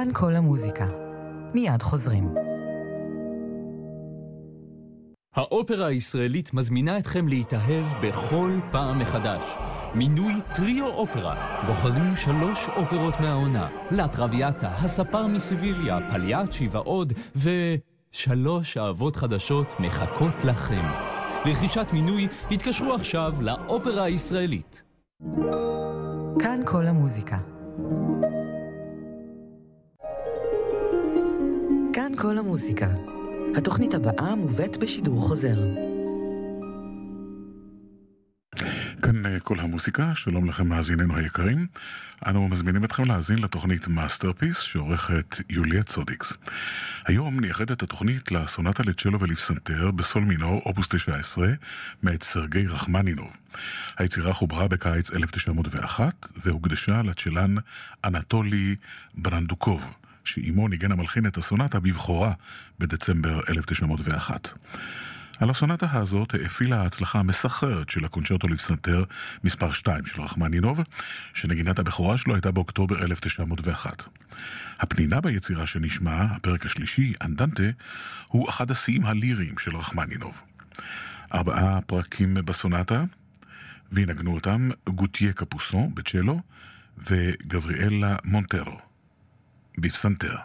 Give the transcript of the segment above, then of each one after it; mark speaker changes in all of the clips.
Speaker 1: כאן כל המוזיקה. מיד חוזרים.
Speaker 2: האופרה הישראלית מזמינה אתכם להתאהב בכל פעם מחדש. מינוי טריו אופרה. בוחרים שלוש אופרות מהעונה. לטרוויאטה, הספר מסיביליה, פליאצ'י ועוד, ושלוש אהבות חדשות מחכות לכם. לרכישת מינוי התקשרו עכשיו לאופרה הישראלית.
Speaker 1: כאן כל המוזיקה. כאן כל המוזיקה. התוכנית הבאה מובאת בשידור חוזר.
Speaker 3: כאן אה, כל המוסיקה, שלום לכם מאזיננו היקרים. אנו מזמינים אתכם להאזין לתוכנית מאסטרפיס שעורכת יוליה צודיקס. היום נייחד את התוכנית לסונטה לצ'לו ולפסנתר בסול מינור, אופוס 19, מאת סרגי רחמנינוב. היצירה חוברה בקיץ 1901 והוקדשה לצ'לן אנטולי ברנדוקוב. שאימו ניגן המלחין את הסונטה בבכורה בדצמבר 1901. על הסונטה הזאת האפילה ההצלחה המסחררת של הקונצ'רטו לפסנתר מספר 2 של רחמנינוב, שנגינת הבכורה שלו הייתה באוקטובר 1901. הפנינה ביצירה שנשמע, הפרק השלישי, אנדנטה, הוא אחד השיאים הליריים של רחמנינוב. ארבעה פרקים בסונטה, וינגנו אותם גוטיה קפוסון בצ'לו וגבריאלה מונטרו. בפסנתר.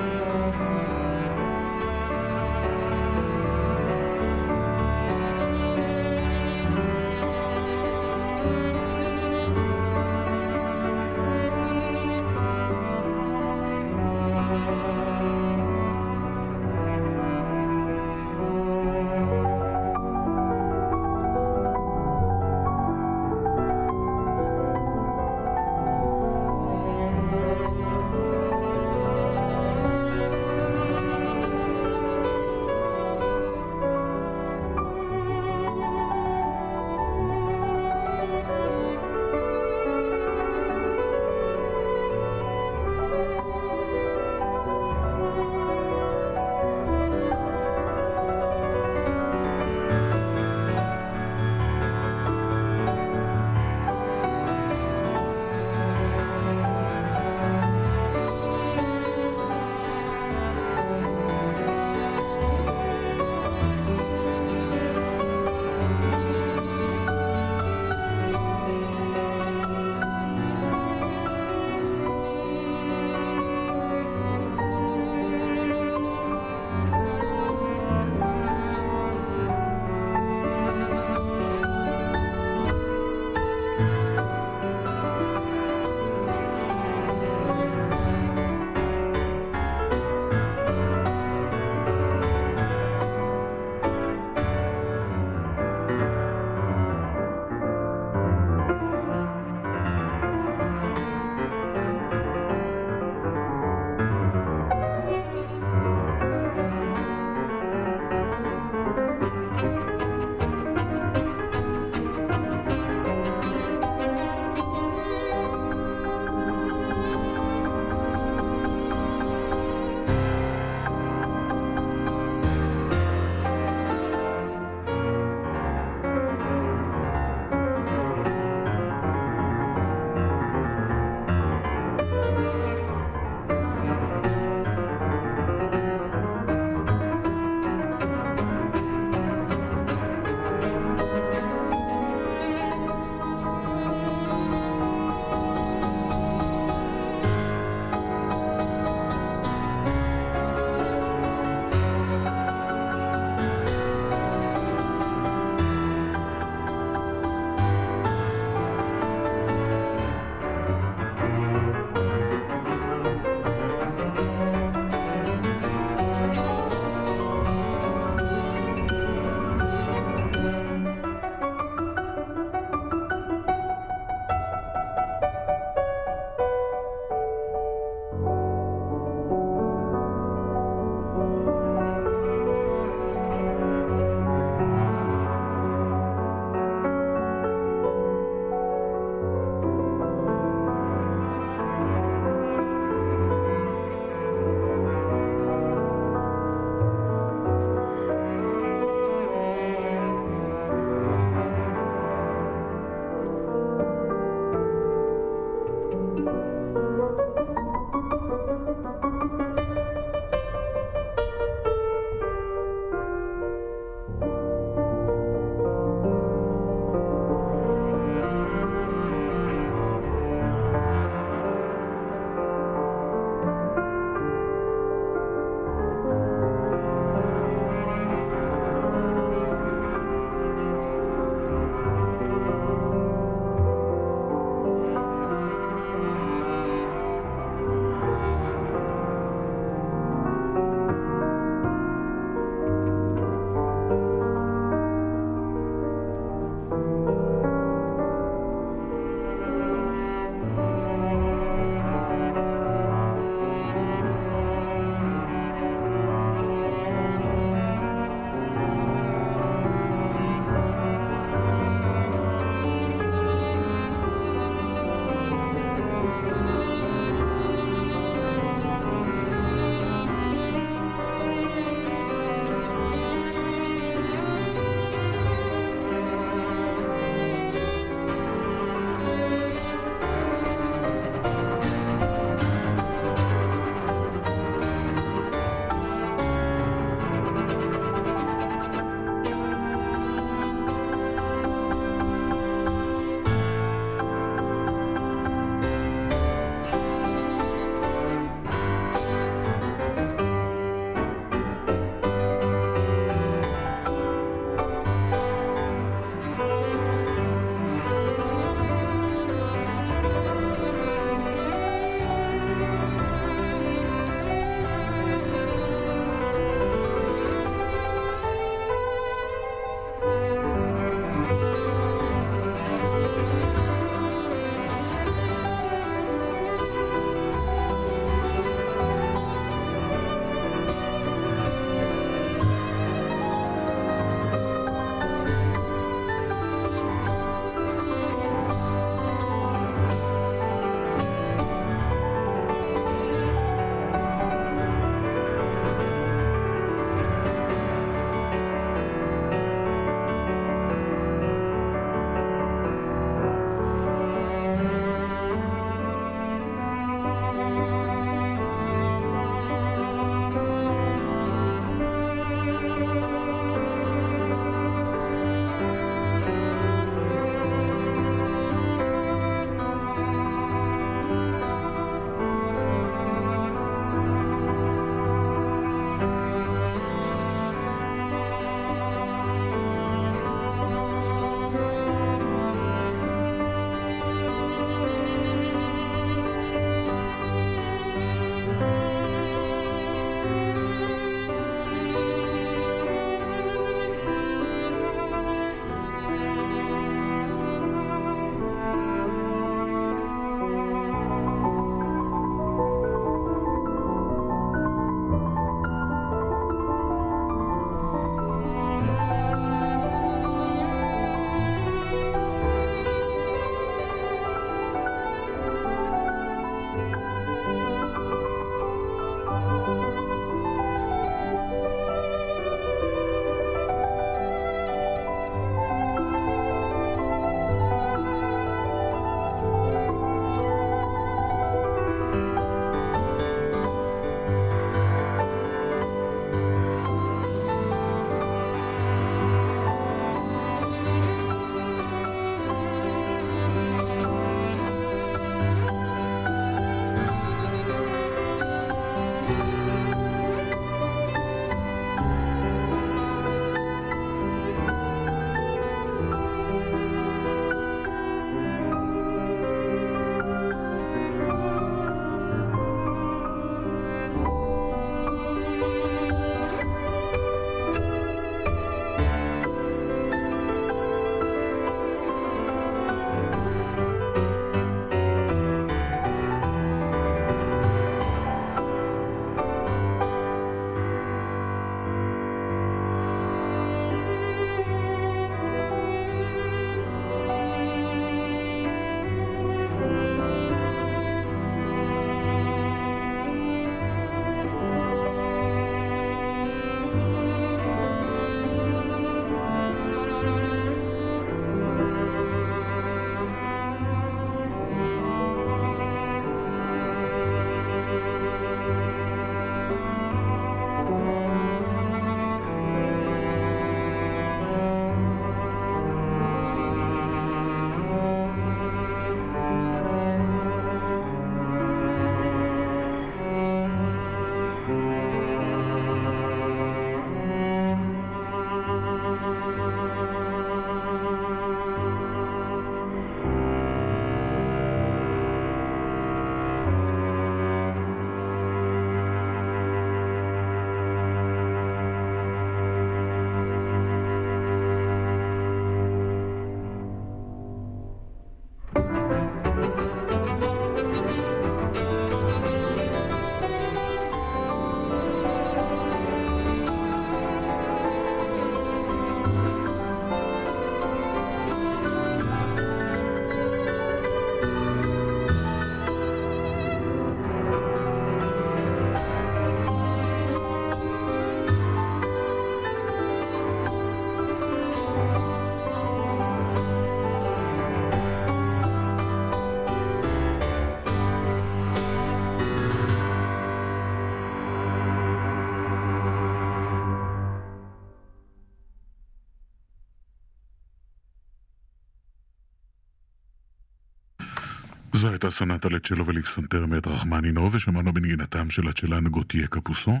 Speaker 3: הייתה סונטה לצ'לו ולפסנתר מאת רחמנינו, ושמענו בנגינתם של הצ'לן גוטיה קפוסו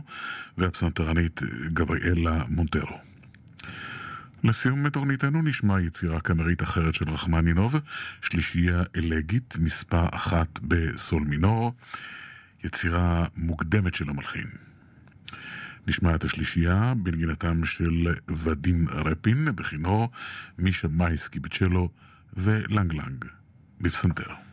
Speaker 3: והפסנתרנית גבריאלה מונטרו. לסיום תוכניתנו נשמע יצירה קאמרית אחרת של רחמנינוב, שלישייה אלגית, מספר אחת בסול מינור, יצירה מוקדמת של המלחין. נשמע את השלישייה בנגינתם של ודים רפין בכינור, מישה מייסקי בצ'לו ולנג לנג בפסנתר.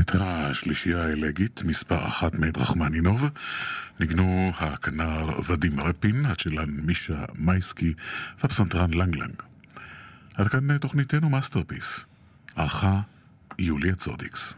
Speaker 3: את השלישייה האלגית, מספר אחת מאת רחמנינוב, ניגנו הכנר ודים רפין, הצ'לן מישה מייסקי והפסנתרן לנג לנג. עד כאן תוכניתנו מאסטרפיס. ערכה יוליה צודיקס.